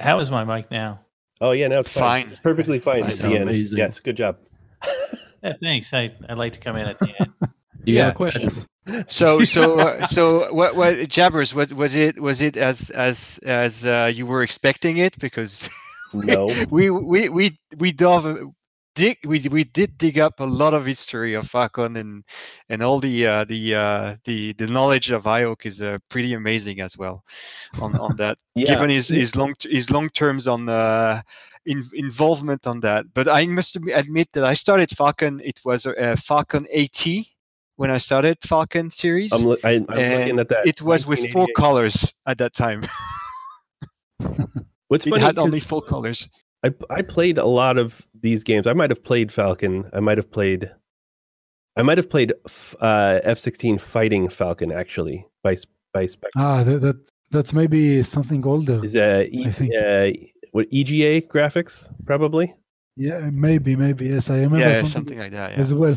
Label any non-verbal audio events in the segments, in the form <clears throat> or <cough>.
How is my mic now? Oh yeah, now it's fine. Fine. Perfectly fine Fine. at the end. Amazing. Yes, good job. <laughs> Yeah, thanks. I, I like to come in at the end. Do <laughs> you Yeah, have a question? <laughs> So so uh, so what what jabbers? What was it? Was it as as as uh, you were expecting it? Because No. we we we we dove dig we we did dig up a lot of history of Falcon and and all the uh, the uh, the the knowledge of IOC is uh, pretty amazing as well on on that. <laughs> Yeah. Given his his long his long terms on uh, in, involvement on that, but I must admit that I started Falcon. It was a, Falcon AT when I started Falcon series. I'm, look, I, I'm looking at that. it was with four colors at that time. <laughs> What's it funny? had only four colors. I I played a lot of these games. I might have played Falcon. I might have played. I might have played f- uh, F-16 Fighting Falcon actually by by Spec. Ah, that, that that's maybe something older. Is uh, e- I think- uh what EGA graphics probably? Yeah, maybe, maybe. Yes, I remember Yeah, something, something like that. Yeah. as well.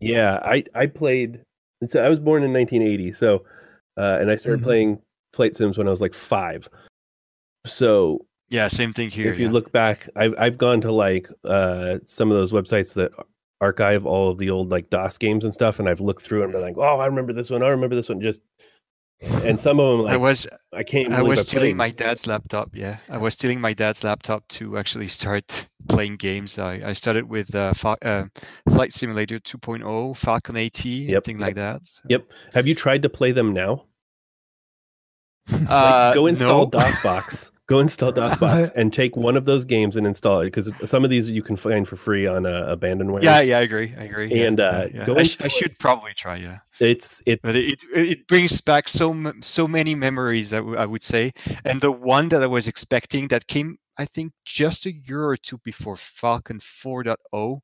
Yeah, I I played. and So I was born in 1980. So, uh, and I started Mhm. playing flight sims when I was like five. So Yeah, same thing here. if you look back, I've I've gone to like uh some of those websites that archive all of the old like DOS games and stuff, and I've looked through and been like, oh, I remember this one. I remember this one. Just and some of them, like, I was I can't. I was stealing my dad's laptop. Yeah, I was stealing my dad's laptop to actually start playing games. I, I started with uh, Fal- uh, Flight Simulator 2.0, Falcon AT, Yep, thing like that. So- Yep. Have you tried to play them now? <laughs> Uh, Go install no. DOSBox. <laughs> Go install DOSBox and take one of those games and install it because some of these you can find for free on uh, abandonware. Yeah, yeah, I agree. I agree. yeah, And, uh, yeah, yeah. go I, sh- install I should probably try. Yeah, It's it. but it it, it brings back so so many memories. I, w- I would say, and the one that I was expecting that came, I think, just a year or two before Falcon 4.0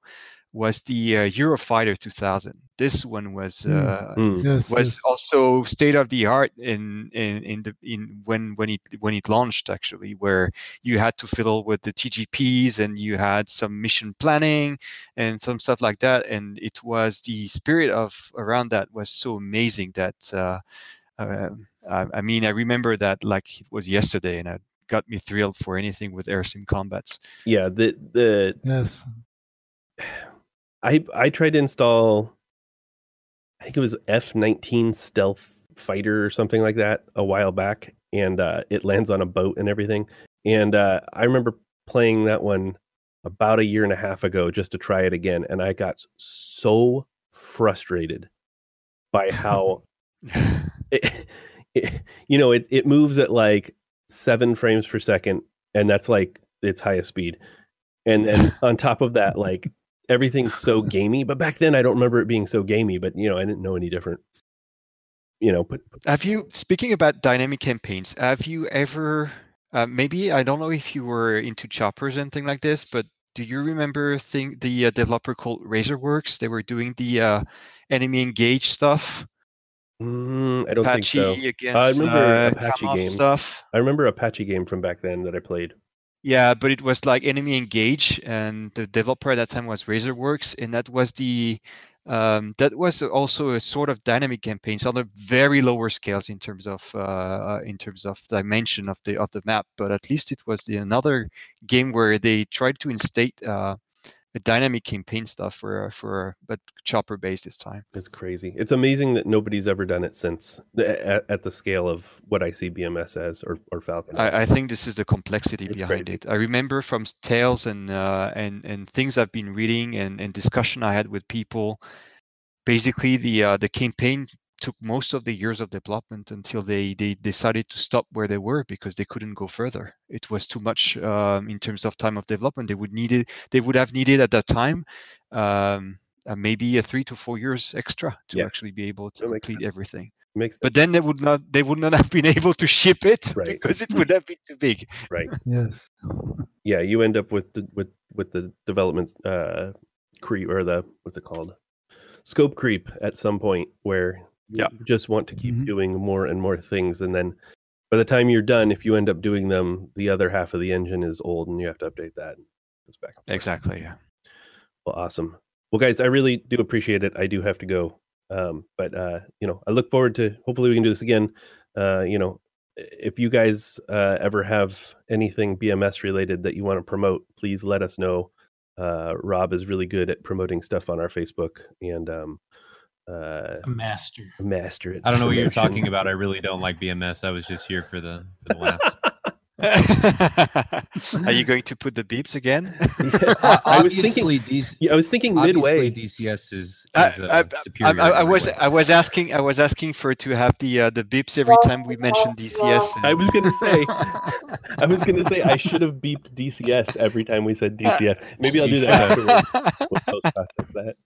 was the uh, Eurofighter 2000. This one was Hmm. uh, Mm. Yes, was yes. also state of the art in in in the in when when it when it launched actually where you had to fiddle with the TGPs and you had some mission planning and some stuff like that and it was the spirit of around that was so amazing that uh, uh, I, I mean I remember that like it was yesterday and it got me thrilled for anything with air sim combats Yeah. The the yes. I I tried to install. I think it was F nineteen Stealth Fighter or something like that a while back, and uh, it lands on a boat and everything. And uh, I remember playing that one about a year and a half ago just to try it again, and I got so frustrated by how <laughs> <laughs> it, it, you know it, it moves at like seven frames per second and that's like its highest speed and then <laughs> on top of that like everything's so gamey but back then i don't remember it being so gamey but you know i didn't know any different you know but Have you, speaking about dynamic campaigns, have you ever, uh, maybe, I don't know if you were into choppers and thing like this, but do you remember thing, the uh, developer called Razorworks? They were doing the uh, Enemy Engaged stuff. mm, i don't Apache think so against I remember uh, Apache game. stuff. i remember apache game from back then that i played Yeah, but it was like Enemy Engaged, and the developer at that time was Razorworks, and that was the um, that was also a sort of dynamic campaigns on a very lower scales in terms of uh, in terms of dimension of the of the map. But at least it was the another game where they tried to instate uh, dynamic campaign stuff for for but chopper based this time. it's crazy it's amazing that nobody's ever done it since at, at the scale of what i see bms as or, or falcon. I, I think this is the complexity It's behind crazy. it. I remember from tales and uh, and and things I've been reading and, and discussion I had with people. Basically, the uh, the campaign took most of the years of development until they they decided to stop where they were because they couldn't go further. It was too much um, in terms of time of development. They would needed they would have needed at that time. Um, uh, maybe a three to four years extra to Yeah. actually be able to That makes complete everything. makes But then they would not they would not <laughs> have been able to ship it Right. <laughs> because it would have been too big. right <laughs> Yes. yeah you end up with the with with the development uh creep or the what's it called scope creep at some point where Yeah. you just want to keep Mhm. doing more and more things and then by the time you're done if you end up doing them the other half of the engine is old and you have to update that it's back and. Exactly. Yeah. well awesome well guys i really do appreciate it i do have to go um but uh you know i look forward to hopefully we can do this again uh you know if you guys uh, ever have anything BMS related that you want to promote, please let us know. Uh, Rob is really good at promoting stuff on our Facebook and um, uh, A master. master it. I don't know what you're talking about. I really don't like BMS. I was just here for the for the laughs. <laughs> Are you going to put the beeps again? <laughs> I was thinking. Obviously, DC, Yeah, I was thinking midway. DCS is, is uh, I- superior. I, I, I in was way. I was asking I was asking for to have the uh, the beeps every time we mentioned DCS. and- I was gonna say, <laughs> I was gonna say I should have beeped DCS every time we said DCS. Maybe I'll do that afterwards. We'll post process that.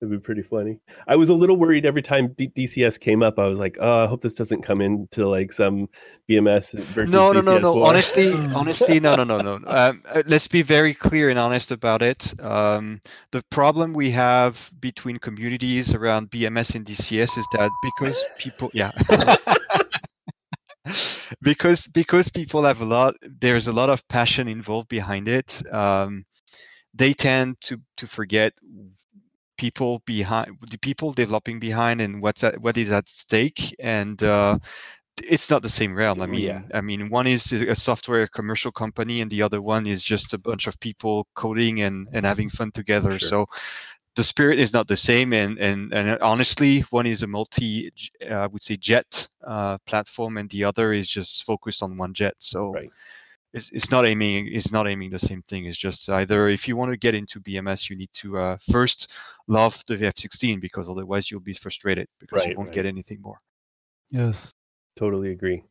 It'd be pretty funny. I was a little worried every time D- DCS came up. I was like, oh, I hope this doesn't come into like some BMS versus no, no, no, DCS no. war. Honestly, <laughs> honestly, no, no, no, no. Um, uh, let's be very clear and honest about it. Um, the problem we have between communities around BMS and DCS is that because people, yeah, <laughs> because because people have a lot, there's a lot of passion involved behind it. Um, they tend to to forget people behind the people developing behind and what's at, what is at stake and uh, it's not the same realm. I mean, Yeah. I mean, one is a software commercial company, and the other one is just a bunch of people coding and and having fun together. Sure. So the spirit is not the same, and and and honestly, one is a multi, uh, I would say, jet uh, platform, and the other is just focused on one jet. So. Right. It's, it's not aiming. It's not aiming the same thing. It's just either if you want to get into BMS, you need to uh, first love the F16 because otherwise you'll be frustrated because Right, you won't right. get anything more. Yes. Totally agree.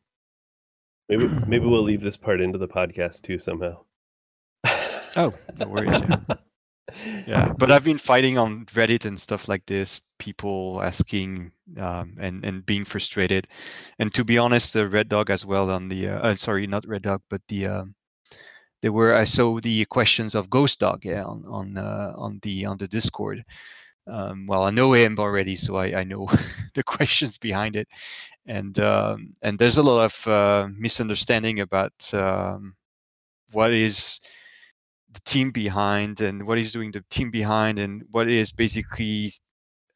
Maybe maybe we'll leave this part into the podcast too somehow. Oh, no worries. Yeah. <laughs> yeah <laughs> but i've been fighting on reddit and stuff like this people asking um, and and being frustrated. And to be honest the red dog as well on the uh, uh, sorry not red dog but the um, there were i saw the questions of ghost dog yeah on on uh, on the on the discord. Um, well i know him already so i i know <laughs> the questions behind it. And um, and there's a lot of uh, misunderstanding about um, what is the team behind and what is doing the team behind and what is basically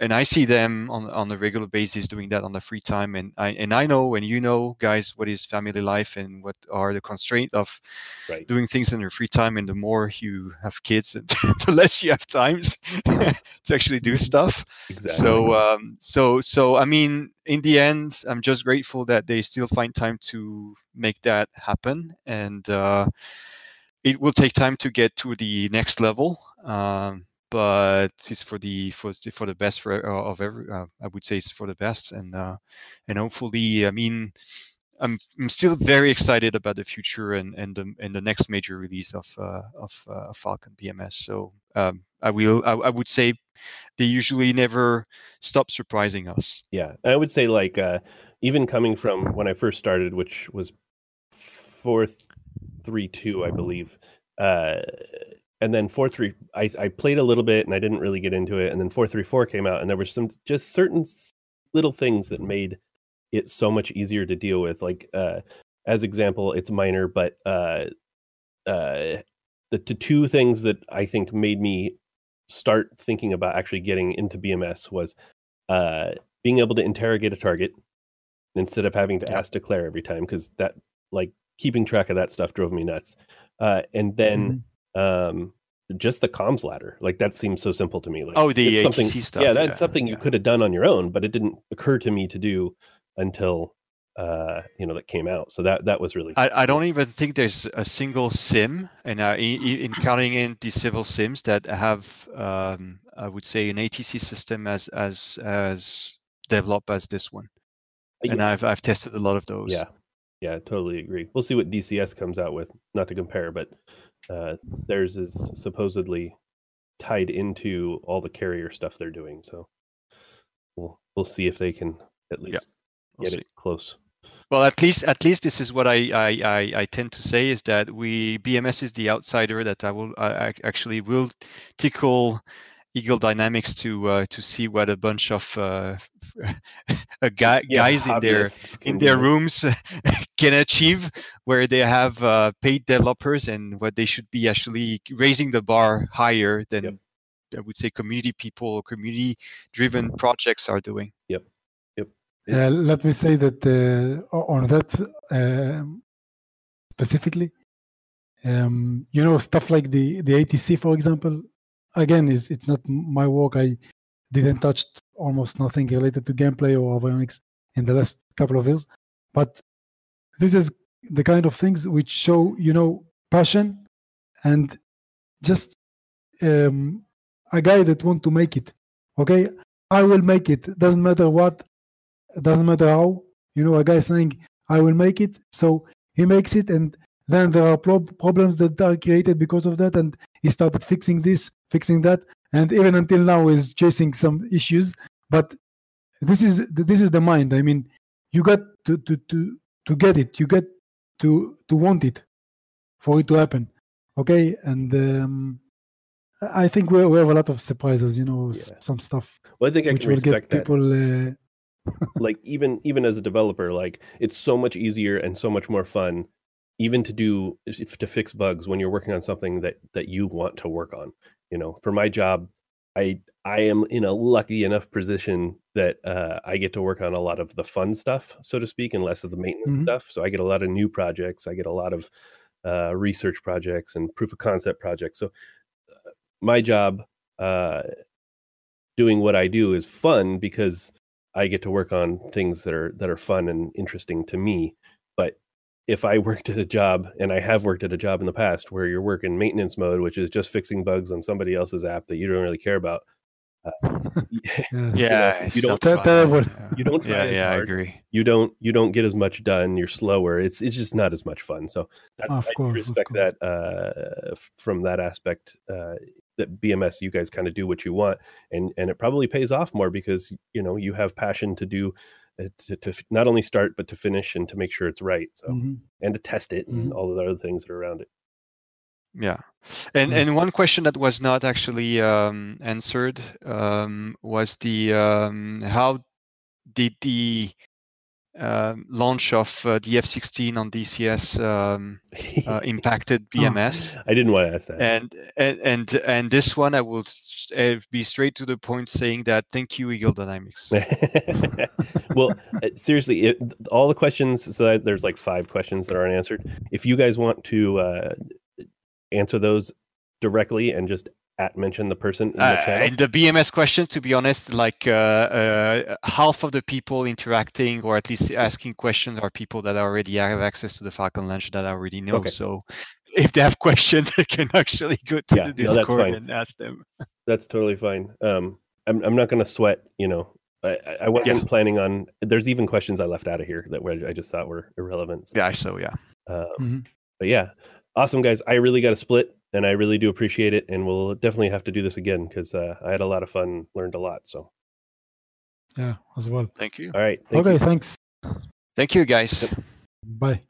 and I see them on on a regular basis doing that on the free time and I and I know and you know guys what is family life and what are the constraints of Right. doing things in your free time and the more you have kids and <laughs> the less you have times <laughs> to actually do <laughs> stuff Exactly. so um, so so I mean, in the end, I'm just grateful that they still find time to make that happen, and uh, it will take time to get to the next level. Um, but it's for the for for the best for uh, of every. Uh, I would say it's for the best, and uh, and hopefully, I mean. I'm, I'm still very excited about the future and and the, and the next major release of uh, of uh, Falcon BMS. So um, I will I, I would say they usually never stop surprising us. Yeah, I would say like uh, even coming from when I first started, which was four three two, I believe, uh, and then four three. I I played a little bit and I didn't really get into it, and then four three four came out, and there were some just certain little things that made it so much easier to deal with. Like uh, as example, it's minor, but uh, uh, the, the two things that I think made me start thinking about actually getting into BMS was uh, being able to interrogate a target instead of having to ask declare every time because that like keeping track of that stuff drove me nuts uh, and then um, just the comms ladder like that seems so simple to me like Oh, the it's something ATC stuff. yeah that's something you yeah. could have done on your own but it didn't occur to me to do until uh you know that came out so that that was really I, I don't even think there's a single sim, and uh, in, in <clears throat> counting in the civil sims that have, um, I would say, an ATC system as as as developed as this one. And Yeah. I've I've tested a lot of those. Yeah, yeah, totally agree. We'll see what DCS comes out with. Not to compare, but uh, theirs is supposedly tied into all the carrier stuff they're doing. So we'll we'll see if they can at least we'll get see. it close. Well, at least at least this is what I, I, I, I tend to say is that we BMS is the outsider that I will I, I actually will tickle Eagle Dynamics to uh, to see what a bunch of uh, <laughs> a guy, Yeah, guys in their in their rooms <laughs> can achieve where they have uh, paid developers and what they should be actually raising the bar higher than Yep. I would say community people or community driven projects are doing. Yep. Yep. Uh, let me say that uh, on that um specifically, um, you know, stuff like the the ATC, for example, again, is it's not my work. I didn't touch almost nothing related to gameplay or avionics in the last couple of years, but this is the kind of things which show, you know, passion and just um, a guy that want to make it. Okay, I will make it. Doesn't matter what, doesn't matter how. You know, a guy saying I will make it, so he makes it, and then there are prob- problems that are created because of that, and he started fixing this, fixing that, and even until now is chasing some issues. But this is this is the mind. I mean, you got to to to to get it. You get to to want it for it to happen. Okay, and um, I think we we have a lot of surprises. You know, Yeah. some stuff Well, I think I which can will respect get that. people. Uh, <laughs> like even even as a developer like it's so much easier and so much more fun even to do if- to fix bugs when you're working on something that that you want to work on you know for my job i i am in a lucky enough position that uh, i get to work on a lot of the fun stuff so to speak and less of the maintenance Mhm. stuff so i get a lot of new projects i get a lot of uh, research projects and proof of concept projects so uh, my job uh, doing what i do is fun because I get to work on things that are that are fun and interesting to me. But if I worked at a job, and I have worked at a job in the past, where you're working maintenance mode, which is just fixing bugs on somebody else's app that you don't really care about, uh, <laughs> <laughs> yes. Yeah, you don't not Ter- fun. Yeah. you don't try Yeah, as yeah, I agree. you don't you don't get as much done. You're slower. It's it's just not as much fun. So that, Of I course, respect course. that uh, from that aspect. Uh, that BMS, you guys kind of do what you want, and and it probably pays off more because you know you have passion to do. Uh, To, to not only start but to finish and to make sure it's right so Mhm. and to test it and Mhm. all of the other things that are around it Yeah, and Yes. and one question that was not actually um, answered um, was the um, how did the um, launch of uh, the F-16 on DCS um, <laughs> uh, impacted BMS? i didn't want to ask that And and and and this one, I will s- uh, be straight to the point, saying that thank you, Eagle Dynamics. <laughs> <laughs> well, uh, seriously, it, all the questions. So there's like five questions that aren't answered. If you guys want to uh, answer those directly and just at mention the person in the Uh, channel, in the BMS question, to be honest, like uh, uh, half of the people interacting or at least asking questions are people that already have access to the Falcon Launch that I already know. Okay. So if they have <laughs> questions, they can actually go to Yeah, the Discord fine. and ask them. <laughs> that's totally fine. Um, I'm I'm not going to sweat. You know, I, I- I wasn't planning on. There's even questions I left out of here that were I just thought were irrelevant. So, Yeah, so yeah. um, Mhm. but yeah, awesome guys. I really got to split, and I really do appreciate it. And we'll definitely have to do this again because uh, I had a lot of fun, learned a lot. So, Yeah, as well. Thank you. all right, thank okay, you. thanks. Thank you, guys. Bye.